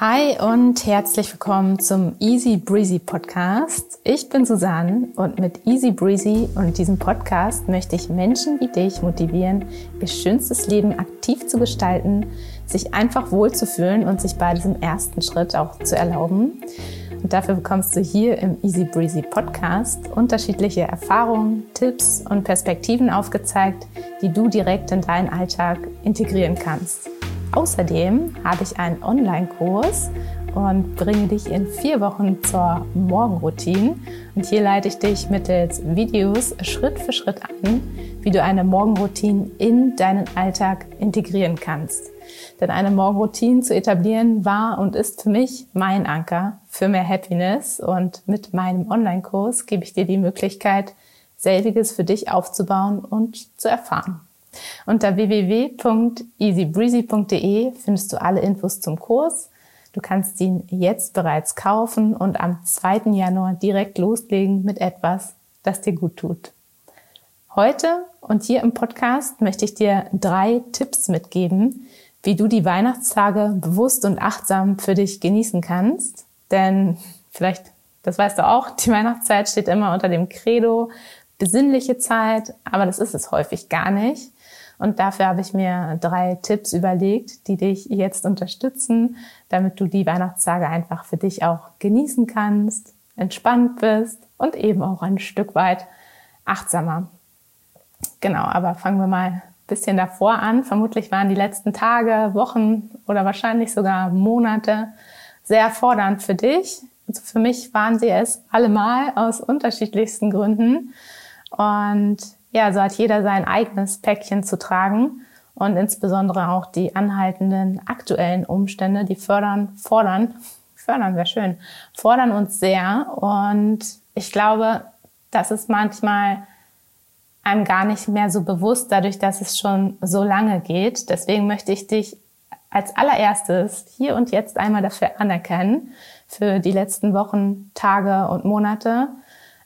Hi und herzlich willkommen zum Easy Breezy Podcast. Ich bin Susanne und mit Easy Breezy und diesem Podcast möchte ich Menschen wie dich motivieren, ihr schönstes Leben aktiv zu gestalten, sich einfach wohlzufühlen und sich bei diesem ersten Schritt auch zu erlauben. Und dafür bekommst du hier im Easy Breezy Podcast unterschiedliche Erfahrungen, Tipps und Perspektiven aufgezeigt, die du direkt in deinen Alltag integrieren kannst. Außerdem habe ich einen Online-Kurs und bringe dich in vier Wochen zur Morgenroutine. Und hier leite ich dich mittels Videos Schritt für Schritt an, wie du eine Morgenroutine in deinen Alltag integrieren kannst. Denn eine Morgenroutine zu etablieren war und ist für mich mein Anker für mehr Happiness. Und mit meinem Online-Kurs gebe ich dir die Möglichkeit, selbiges für dich aufzubauen und zu erfahren. Unter www.easybreezy.de findest du alle Infos zum Kurs. Du kannst ihn jetzt bereits kaufen und am 2. Januar direkt loslegen mit etwas, das dir gut tut. Heute und hier im Podcast möchte ich dir drei Tipps mitgeben, wie du die Weihnachtstage bewusst und achtsam für dich genießen kannst. Denn vielleicht, das weißt du auch, die Weihnachtszeit steht immer unter dem Credo besinnliche Zeit, aber das ist es häufig gar nicht. Und dafür habe ich mir drei Tipps überlegt, die dich jetzt unterstützen, damit du die Weihnachtstage einfach für dich auch genießen kannst, entspannt bist und eben auch ein Stück weit achtsamer. Genau, aber fangen wir mal ein bisschen davor an. Vermutlich waren die letzten Tage, Wochen oder wahrscheinlich sogar Monate sehr fordernd für dich. Also für mich waren sie es allemal aus unterschiedlichsten Gründen. Und ja, so hat jeder sein eigenes Päckchen zu tragen und insbesondere auch die anhaltenden aktuellen Umstände, die fördern, fordern, fördern wäre schön, fordern uns sehr und ich glaube, das ist manchmal einem gar nicht mehr so bewusst, dadurch, dass es schon so lange geht. Deswegen möchte ich dich als allererstes hier und jetzt einmal dafür anerkennen, für die letzten Wochen, Tage und Monate,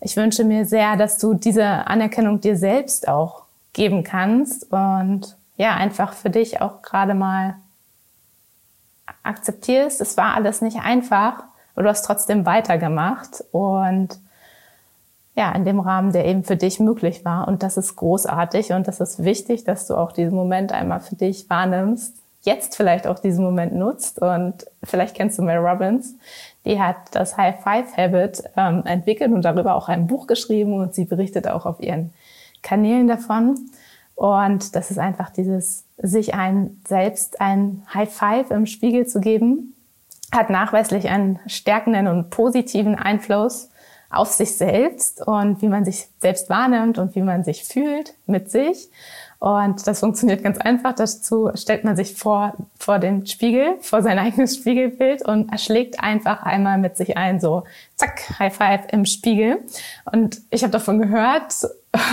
ich wünsche mir sehr, dass du diese Anerkennung dir selbst auch geben kannst und ja, einfach für dich auch gerade mal akzeptierst. Es war alles nicht einfach, aber du hast trotzdem weitergemacht und ja, in dem Rahmen, der eben für dich möglich war. Und das ist großartig und das ist wichtig, dass du auch diesen Moment einmal für dich wahrnimmst, jetzt vielleicht auch diesen Moment nutzt und vielleicht kennst du Mel Robbins, die hat das High Five Habit ähm, entwickelt und darüber auch ein Buch geschrieben und sie berichtet auch auf ihren Kanälen davon. Und das ist einfach dieses, sich ein selbst ein High Five im Spiegel zu geben, hat nachweislich einen stärkenden und positiven Einfluss auf sich selbst und wie man sich selbst wahrnimmt und wie man sich fühlt mit sich. Und das funktioniert ganz einfach. Dazu stellt man sich vor, vor den Spiegel, vor sein eigenes Spiegelbild und erschlägt einfach einmal mit sich ein, so zack, High Five im Spiegel. Und ich habe davon gehört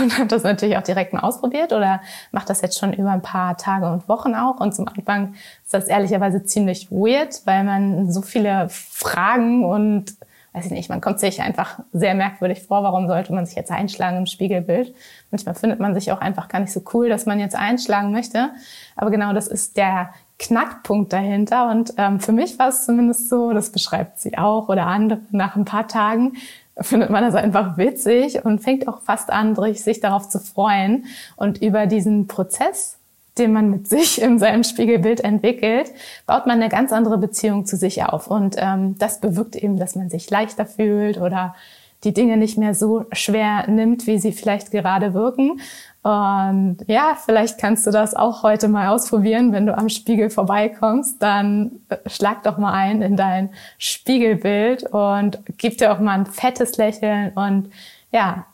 und habe das natürlich auch direkt mal ausprobiert oder mache das jetzt schon über ein paar Tage und Wochen auch. Und zum Anfang ist das ehrlicherweise ziemlich weird, weil man so viele Fragen und weiß ich nicht, man kommt sich einfach sehr merkwürdig vor, warum sollte man sich jetzt einschlagen im Spiegelbild. Manchmal findet man sich auch einfach gar nicht so cool, dass man jetzt einschlagen möchte. Aber genau das ist der Knackpunkt dahinter. Und ähm, für mich war es zumindest so, das beschreibt sie auch oder andere, nach ein paar Tagen findet man das einfach witzig und fängt auch fast an, sich darauf zu freuen und über diesen Prozess den man mit sich in seinem Spiegelbild entwickelt, baut man eine ganz andere Beziehung zu sich auf. Und ähm, das bewirkt eben, dass man sich leichter fühlt oder die Dinge nicht mehr so schwer nimmt, wie sie vielleicht gerade wirken. Und ja, vielleicht kannst du das auch heute mal ausprobieren. Wenn du am Spiegel vorbeikommst, dann äh, schlag doch mal ein in dein Spiegelbild und gib dir auch mal ein fettes Lächeln und ja,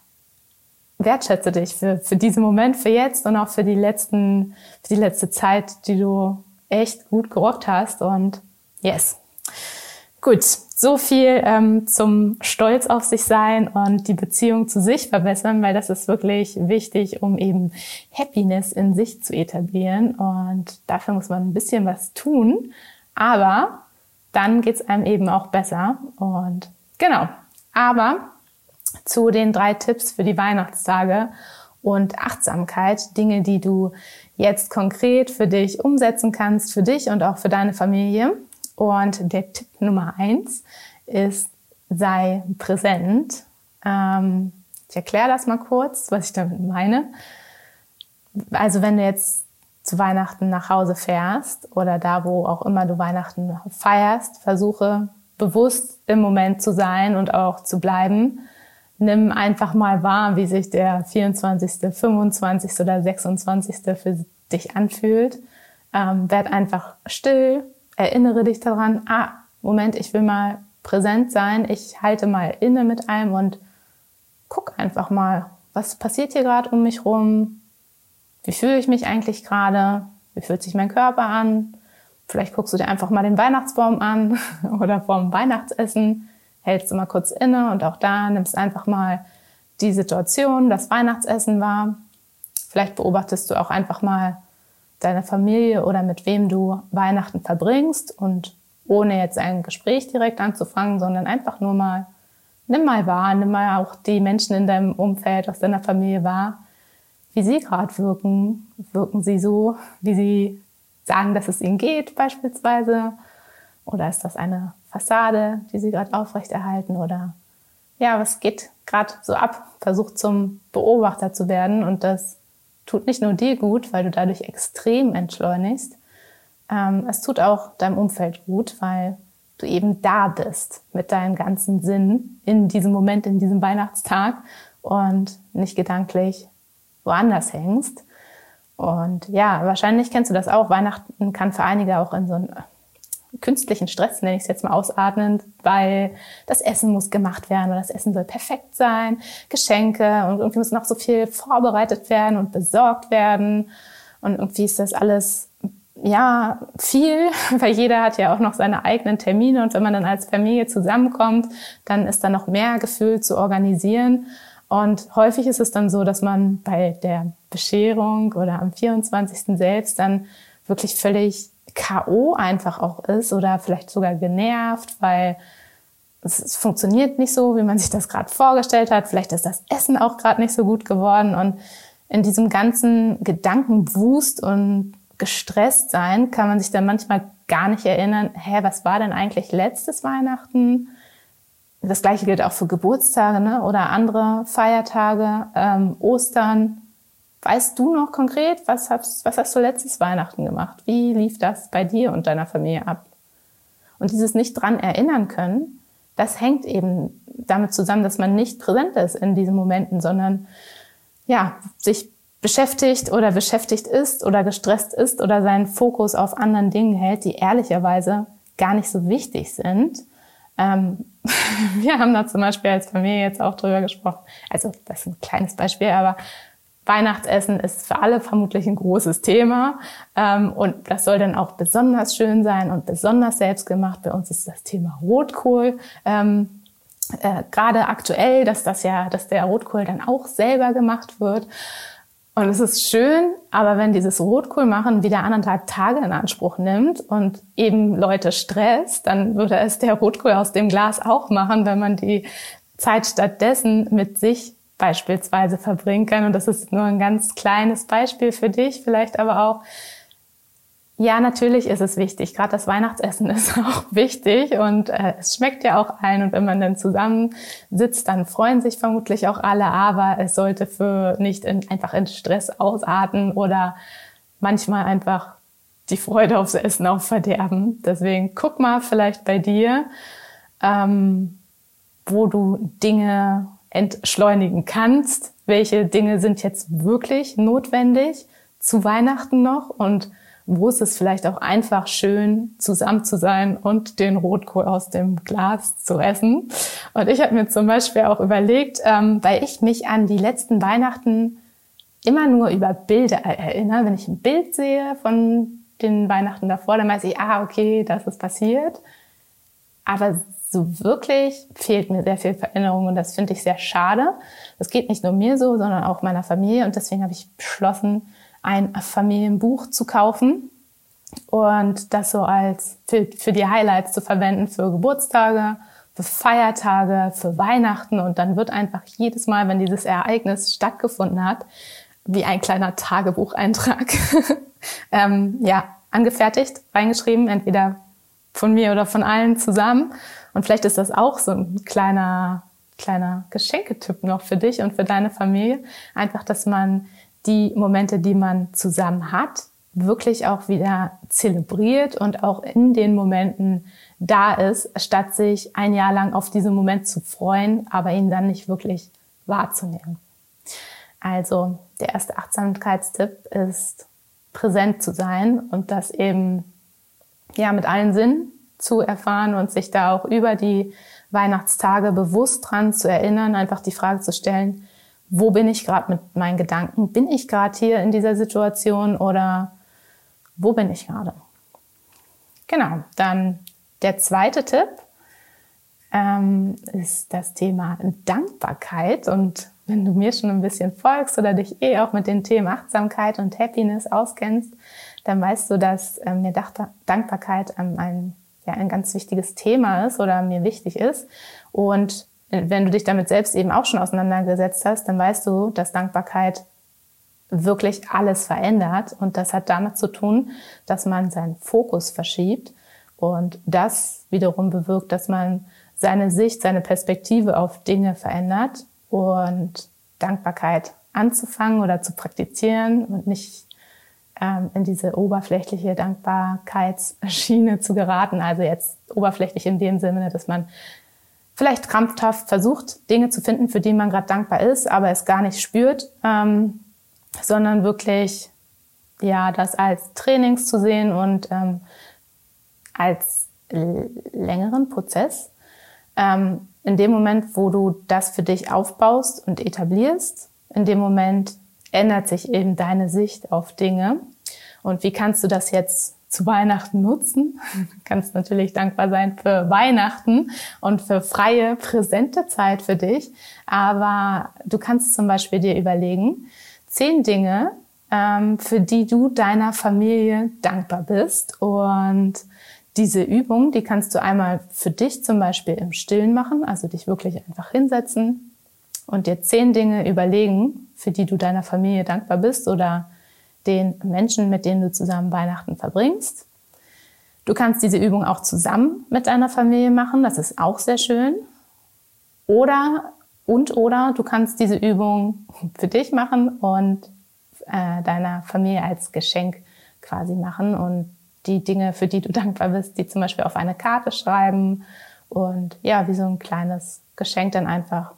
wertschätze dich für, für diesen Moment, für jetzt und auch für die letzten, für die letzte Zeit, die du echt gut gerockt hast und yes. Gut, so viel ähm, zum Stolz auf sich sein und die Beziehung zu sich verbessern, weil das ist wirklich wichtig, um eben Happiness in sich zu etablieren. Und dafür muss man ein bisschen was tun, aber dann geht's einem eben auch besser. Und genau. Aber zu den drei Tipps für die Weihnachtstage und Achtsamkeit, Dinge, die du jetzt konkret für dich umsetzen kannst, für dich und auch für deine Familie. Und der Tipp Nummer eins ist, sei präsent. Ähm, ich erkläre das mal kurz, was ich damit meine. Also wenn du jetzt zu Weihnachten nach Hause fährst oder da, wo auch immer du Weihnachten feierst, versuche bewusst im Moment zu sein und auch zu bleiben. Nimm einfach mal wahr, wie sich der 24., 25. oder 26. für dich anfühlt. Ähm, werd einfach still, erinnere dich daran, ah, Moment, ich will mal präsent sein, ich halte mal inne mit einem und guck einfach mal, was passiert hier gerade um mich rum, wie fühle ich mich eigentlich gerade, wie fühlt sich mein Körper an, vielleicht guckst du dir einfach mal den Weihnachtsbaum an oder vorm Weihnachtsessen, hältst du mal kurz inne und auch da nimmst einfach mal die Situation, das Weihnachtsessen war. Vielleicht beobachtest du auch einfach mal deine Familie oder mit wem du Weihnachten verbringst und ohne jetzt ein Gespräch direkt anzufangen, sondern einfach nur mal, nimm mal wahr, nimm mal auch die Menschen in deinem Umfeld, aus deiner Familie wahr, wie sie gerade wirken. Wirken sie so, wie sie sagen, dass es ihnen geht beispielsweise? Oder ist das eine Fassade, die sie gerade aufrechterhalten? Oder ja, was geht gerade so ab? Versucht zum Beobachter zu werden und das tut nicht nur dir gut, weil du dadurch extrem entschleunigst, ähm, es tut auch deinem Umfeld gut, weil du eben da bist mit deinem ganzen Sinn in diesem Moment, in diesem Weihnachtstag und nicht gedanklich woanders hängst. Und ja, wahrscheinlich kennst du das auch. Weihnachten kann für einige auch in so einen künstlichen Stress, nenne ich es jetzt mal ausatmend, weil das Essen muss gemacht werden oder das Essen soll perfekt sein, Geschenke und irgendwie muss noch so viel vorbereitet werden und besorgt werden. Und irgendwie ist das alles ja, viel, weil jeder hat ja auch noch seine eigenen Termine und wenn man dann als Familie zusammenkommt, dann ist da noch mehr Gefühl zu organisieren. Und häufig ist es dann so, dass man bei der Bescherung oder am 24. selbst dann wirklich völlig K.O. einfach auch ist oder vielleicht sogar genervt, weil es, funktioniert nicht so, wie man sich das gerade vorgestellt hat. Vielleicht ist das Essen auch gerade nicht so gut geworden. Und in diesem ganzen Gedankenwust und gestresst sein, kann man sich dann manchmal gar nicht erinnern, hä, was war denn eigentlich letztes Weihnachten? Das gleiche gilt auch für Geburtstage ne? oder andere Feiertage, ähm, Ostern. Weißt du noch konkret, was hast, was hast du letztes Weihnachten gemacht? Wie lief das bei dir und deiner Familie ab? Und dieses nicht dran erinnern können, das hängt eben damit zusammen, dass man nicht präsent ist in diesen Momenten, sondern ja, sich beschäftigt oder beschäftigt ist oder gestresst ist oder seinen Fokus auf anderen Dingen hält, die ehrlicherweise gar nicht so wichtig sind. Ähm, wir haben da zum Beispiel als Familie jetzt auch drüber gesprochen. Also das ist ein kleines Beispiel, aber Weihnachtsessen ist für alle vermutlich ein großes Thema ähm, und das soll dann auch besonders schön sein und besonders selbstgemacht. Bei uns ist das Thema Rotkohl. Ähm, äh, Gerade aktuell, dass das ja, dass der Rotkohl dann auch selber gemacht wird. Und es ist schön, aber wenn dieses Rotkohl machen wieder anderthalb Tage in Anspruch nimmt und eben Leute stresst, dann würde es der Rotkohl aus dem Glas auch machen, wenn man die Zeit stattdessen mit sich beispielsweise verbringen kann. Und das ist nur ein ganz kleines Beispiel für dich, vielleicht aber auch ja, natürlich ist es wichtig. Gerade das Weihnachtsessen ist auch wichtig und äh, es schmeckt ja auch allen. Und wenn man dann zusammen sitzt, dann freuen sich vermutlich auch alle. Aber es sollte für nicht in, einfach in Stress ausarten oder manchmal einfach die Freude aufs Essen auch verderben. Deswegen guck mal vielleicht bei dir, ähm, wo du Dinge entschleunigen kannst. Welche Dinge sind jetzt wirklich notwendig zu Weihnachten noch und wo ist es vielleicht auch einfach schön, zusammen zu sein und den Rotkohl aus dem Glas zu essen. Und ich habe mir zum Beispiel auch überlegt, ähm, weil ich mich an die letzten Weihnachten immer nur über Bilder erinnere. Wenn ich ein Bild sehe von den Weihnachten davor, dann weiß ich, ah, okay, das ist passiert. Aber so wirklich fehlt mir sehr viel Veränderung und das finde ich sehr schade. Das geht nicht nur mir so, sondern auch meiner Familie und deswegen habe ich beschlossen, ein Familienbuch zu kaufen und das so als für, für die Highlights zu verwenden für Geburtstage, für Feiertage, für Weihnachten und dann wird einfach jedes Mal, wenn dieses Ereignis stattgefunden hat, wie ein kleiner Tagebucheintrag ähm, ja angefertigt, reingeschrieben, entweder von mir oder von allen zusammen. Und vielleicht ist das auch so ein kleiner, kleiner Geschenketipp noch für dich und für deine Familie. Einfach, dass man die Momente, die man zusammen hat, wirklich auch wieder zelebriert und auch in den Momenten da ist, statt sich ein Jahr lang auf diesen Moment zu freuen, aber ihn dann nicht wirklich wahrzunehmen. Also der erste Achtsamkeitstipp ist präsent zu sein und das eben ja mit allen Sinnen zu erfahren und sich da auch über die Weihnachtstage bewusst dran zu erinnern, einfach die Frage zu stellen, wo bin ich gerade mit meinen Gedanken? Bin ich gerade hier in dieser Situation oder wo bin ich gerade? Genau, dann der zweite Tipp ähm, ist das Thema Dankbarkeit. Und wenn du mir schon ein bisschen folgst oder dich eh auch mit den Themen Achtsamkeit und Happiness auskennst, dann weißt du, dass ähm, mir Dankbarkeit ähm, ein, ja, ein ganz wichtiges Thema ist oder mir wichtig ist. Und wenn du dich damit selbst eben auch schon auseinandergesetzt hast, dann weißt du, dass Dankbarkeit wirklich alles verändert. Und das hat damit zu tun, dass man seinen Fokus verschiebt. Und das wiederum bewirkt, dass man seine Sicht, seine Perspektive auf Dinge verändert und Dankbarkeit anzufangen oder zu praktizieren und nicht in diese oberflächliche Dankbarkeitsschiene zu geraten. Also jetzt oberflächlich in dem Sinne, dass man vielleicht krampfhaft versucht, Dinge zu finden, für die man gerade dankbar ist, aber es gar nicht spürt, ähm, sondern wirklich ja das als Trainings zu sehen und ähm, als längeren Prozess. Ähm, in dem Moment, wo du das für dich aufbaust und etablierst, in dem Moment ändert sich eben deine Sicht auf Dinge. Und wie kannst du das jetzt zu Weihnachten nutzen? Du kannst natürlich dankbar sein für Weihnachten und für freie, präsente Zeit für dich. Aber du kannst zum Beispiel dir überlegen, zehn Dinge, ähm, für die du deiner Familie dankbar bist. Und diese Übung, die kannst du einmal für dich zum Beispiel im Stillen machen, also dich wirklich einfach hinsetzen und dir zehn Dinge überlegen, für die du deiner Familie dankbar bist oder den Menschen, mit denen du zusammen Weihnachten verbringst. Du kannst diese Übung auch zusammen mit deiner Familie machen, das ist auch sehr schön. Oder und oder du kannst diese Übung für dich machen und äh, deiner Familie als Geschenk quasi machen und die Dinge, für die du dankbar bist, die zum Beispiel auf eine Karte schreiben und ja, wie so ein kleines Geschenk dann einfach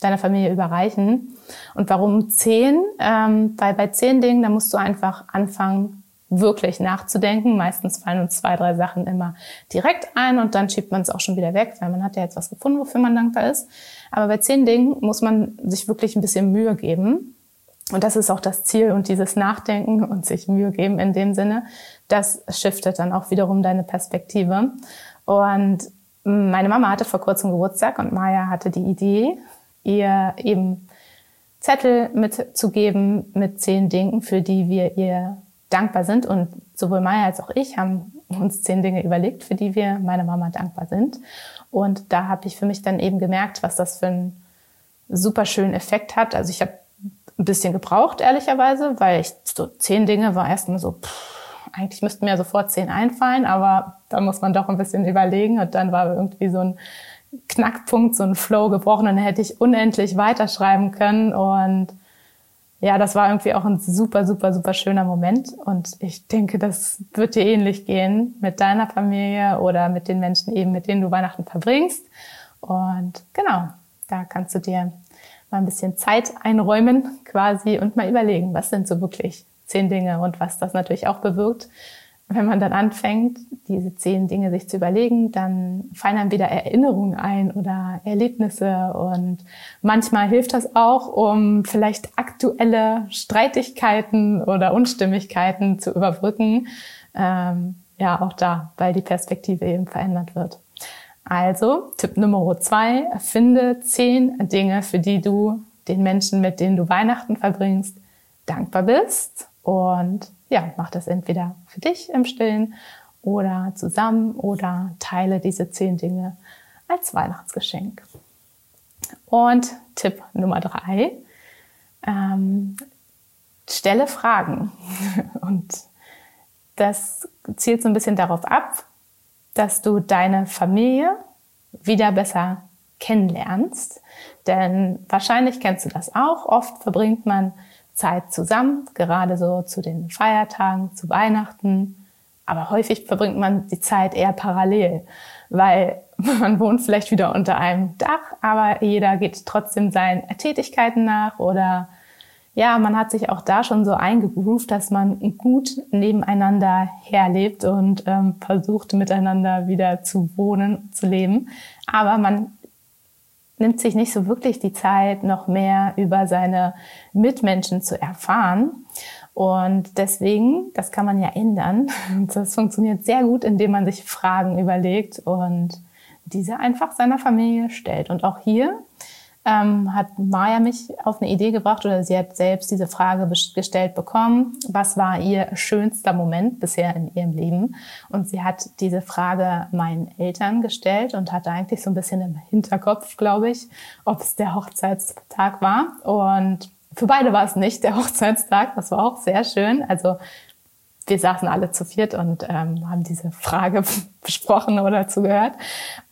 deiner Familie überreichen. Und warum zehn? Ähm, weil bei zehn Dingen, da musst du einfach anfangen, wirklich nachzudenken. Meistens fallen uns zwei, drei Sachen immer direkt ein und dann schiebt man es auch schon wieder weg, weil man hat ja jetzt was gefunden, wofür man dankbar ist. Aber bei zehn Dingen muss man sich wirklich ein bisschen Mühe geben. Und das ist auch das Ziel und dieses Nachdenken und sich Mühe geben in dem Sinne, das shiftet dann auch wiederum deine Perspektive. Und meine Mama hatte vor kurzem Geburtstag und Maya hatte die Idee, ihr eben Zettel mitzugeben mit zehn Dingen, für die wir ihr dankbar sind. Und sowohl Maya als auch ich haben uns zehn Dinge überlegt, für die wir meiner Mama dankbar sind. Und da habe ich für mich dann eben gemerkt, was das für einen super schönen Effekt hat. Also ich habe ein bisschen gebraucht, ehrlicherweise, weil ich so zehn Dinge war erstmal so, pff, eigentlich müssten mir sofort zehn einfallen, aber da muss man doch ein bisschen überlegen. Und dann war irgendwie so ein Knackpunkt, so ein Flow gebrochen dann hätte ich unendlich weiterschreiben können. Und ja, das war irgendwie auch ein super, super, super schöner Moment. Und ich denke, das wird dir ähnlich gehen mit deiner Familie oder mit den Menschen eben, mit denen du Weihnachten verbringst. Und genau, da kannst du dir mal ein bisschen Zeit einräumen quasi und mal überlegen, was sind so wirklich zehn Dinge und was das natürlich auch bewirkt. Wenn man dann anfängt, diese zehn Dinge sich zu überlegen, dann fallen einem wieder Erinnerungen ein oder Erlebnisse und manchmal hilft das auch, um vielleicht aktuelle Streitigkeiten oder Unstimmigkeiten zu überbrücken. Ähm, ja, auch da, weil die Perspektive eben verändert wird. Also, Tipp Nummer zwei, finde zehn Dinge, für die du den Menschen, mit denen du Weihnachten verbringst, dankbar bist. Und ja, mach das entweder für dich im Stillen oder zusammen oder teile diese zehn Dinge als Weihnachtsgeschenk. Und Tipp Nummer drei, ähm, stelle Fragen. Und das zielt so ein bisschen darauf ab, dass du deine Familie wieder besser kennenlernst. Denn wahrscheinlich kennst du das auch. Oft verbringt man Zeit zusammen, gerade so zu den Feiertagen, zu Weihnachten. Aber häufig verbringt man die Zeit eher parallel, weil man wohnt vielleicht wieder unter einem Dach, aber jeder geht trotzdem seinen Tätigkeiten nach oder ja, man hat sich auch da schon so eingegroovt, dass man gut nebeneinander herlebt und ähm, versucht miteinander wieder zu wohnen, zu leben. Aber man nimmt sich nicht so wirklich die Zeit, noch mehr über seine Mitmenschen zu erfahren. Und deswegen, das kann man ja ändern. Das funktioniert sehr gut, indem man sich Fragen überlegt und diese einfach seiner Familie stellt. Und auch hier ähm, hat Maya mich auf eine Idee gebracht oder sie hat selbst diese Frage gestellt bekommen, was war ihr schönster Moment bisher in ihrem Leben? Und sie hat diese Frage meinen Eltern gestellt und hatte eigentlich so ein bisschen im Hinterkopf, glaube ich, ob es der Hochzeitstag war. Und für beide war es nicht der Hochzeitstag, das war auch sehr schön. Also wir saßen alle zu viert und ähm, haben diese Frage besprochen oder zugehört.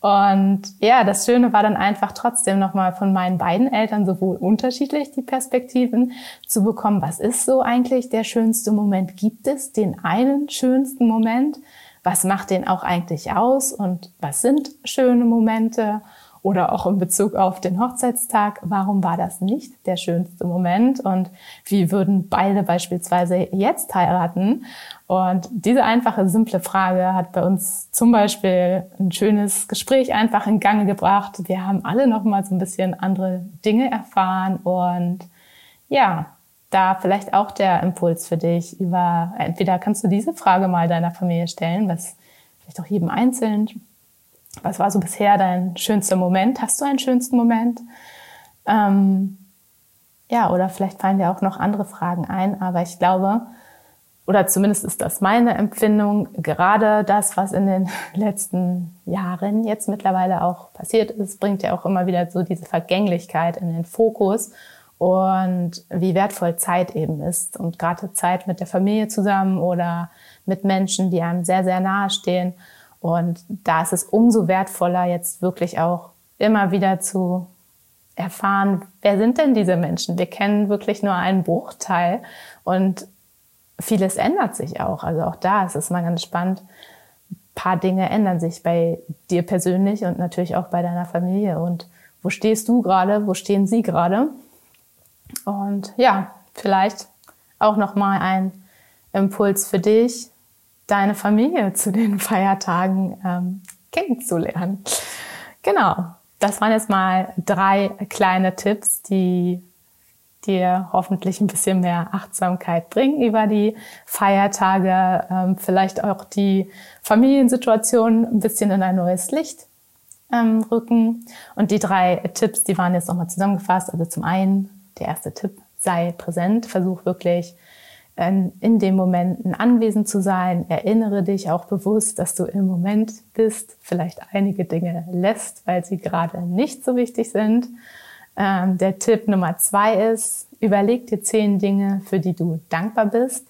Und ja, das Schöne war dann einfach trotzdem nochmal von meinen beiden Eltern sowohl unterschiedlich die Perspektiven zu bekommen. Was ist so eigentlich der schönste Moment? Gibt es den einen schönsten Moment? Was macht den auch eigentlich aus? Und was sind schöne Momente? Oder auch in Bezug auf den Hochzeitstag, warum war das nicht der schönste Moment und wie würden beide beispielsweise jetzt heiraten? Und diese einfache, simple Frage hat bei uns zum Beispiel ein schönes Gespräch einfach in Gange gebracht. Wir haben alle noch mal so ein bisschen andere Dinge erfahren und ja, da vielleicht auch der Impuls für dich über, entweder kannst du diese Frage mal deiner Familie stellen, was vielleicht auch jedem einzeln was war so bisher dein schönster Moment? Hast du einen schönsten Moment? Ähm, ja, oder vielleicht fallen dir auch noch andere Fragen ein, aber ich glaube, oder zumindest ist das meine Empfindung, gerade das, was in den letzten Jahren jetzt mittlerweile auch passiert ist, bringt ja auch immer wieder so diese Vergänglichkeit in den Fokus und wie wertvoll Zeit eben ist. Und gerade Zeit mit der Familie zusammen oder mit Menschen, die einem sehr, sehr nahe stehen. Und da ist es umso wertvoller, jetzt wirklich auch immer wieder zu erfahren, wer sind denn diese Menschen? Wir kennen wirklich nur einen Bruchteil und vieles ändert sich auch. Also auch da ist es mal ganz spannend. Ein paar Dinge ändern sich bei dir persönlich und natürlich auch bei deiner Familie. Und wo stehst du gerade? Wo stehen sie gerade? Und ja, vielleicht auch noch mal ein Impuls für dich, deine Familie zu den Feiertagen ähm, kennenzulernen. Genau, das waren jetzt mal drei kleine Tipps, die dir hoffentlich ein bisschen mehr Achtsamkeit bringen über die Feiertage, ähm, vielleicht auch die Familiensituation ein bisschen in ein neues Licht ähm, rücken. Und die drei Tipps, die waren jetzt nochmal zusammengefasst. Also zum einen, der erste Tipp, sei präsent, versuch wirklich in dem Momenten anwesend zu sein. Erinnere dich auch bewusst, dass du im Moment bist, vielleicht einige Dinge lässt, weil sie gerade nicht so wichtig sind. Ähm, der Tipp Nummer zwei ist, überleg dir zehn Dinge, für die du dankbar bist,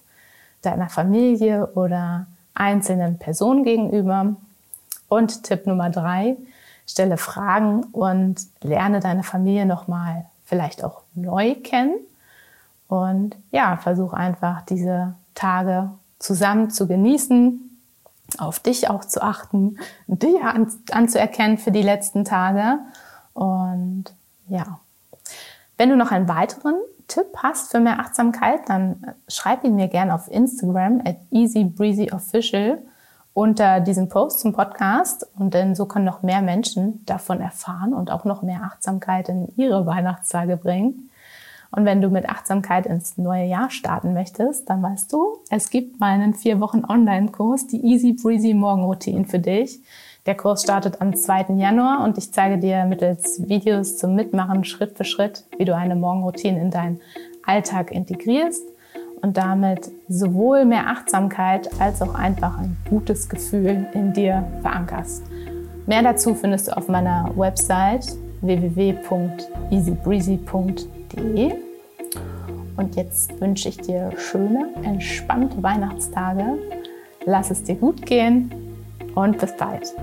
deiner Familie oder einzelnen Personen gegenüber. Und Tipp Nummer drei, stelle Fragen und lerne deine Familie nochmal vielleicht auch neu kennen und ja, versuch einfach diese Tage zusammen zu genießen, auf dich auch zu achten, dich an, anzuerkennen für die letzten Tage. Und ja, wenn du noch einen weiteren Tipp hast für mehr Achtsamkeit, dann schreib ihn mir gerne auf Instagram at easybreezyofficial unter diesem Post zum Podcast. Und denn so können noch mehr Menschen davon erfahren und auch noch mehr Achtsamkeit in ihre Weihnachtstage bringen. Und wenn du mit Achtsamkeit ins neue Jahr starten möchtest, dann weißt du, es gibt meinen vier Wochen Online-Kurs, die Easy Breezy Morgenroutine für dich. Der Kurs startet am 2. Januar und ich zeige dir mittels Videos zum Mitmachen Schritt für Schritt, wie du eine Morgenroutine in deinen Alltag integrierst und damit sowohl mehr Achtsamkeit als auch einfach ein gutes Gefühl in dir verankerst. Mehr dazu findest du auf meiner Website www.easybreezy.de. Und jetzt wünsche ich dir schöne, entspannte Weihnachtstage. Lass es dir gut gehen und bis bald.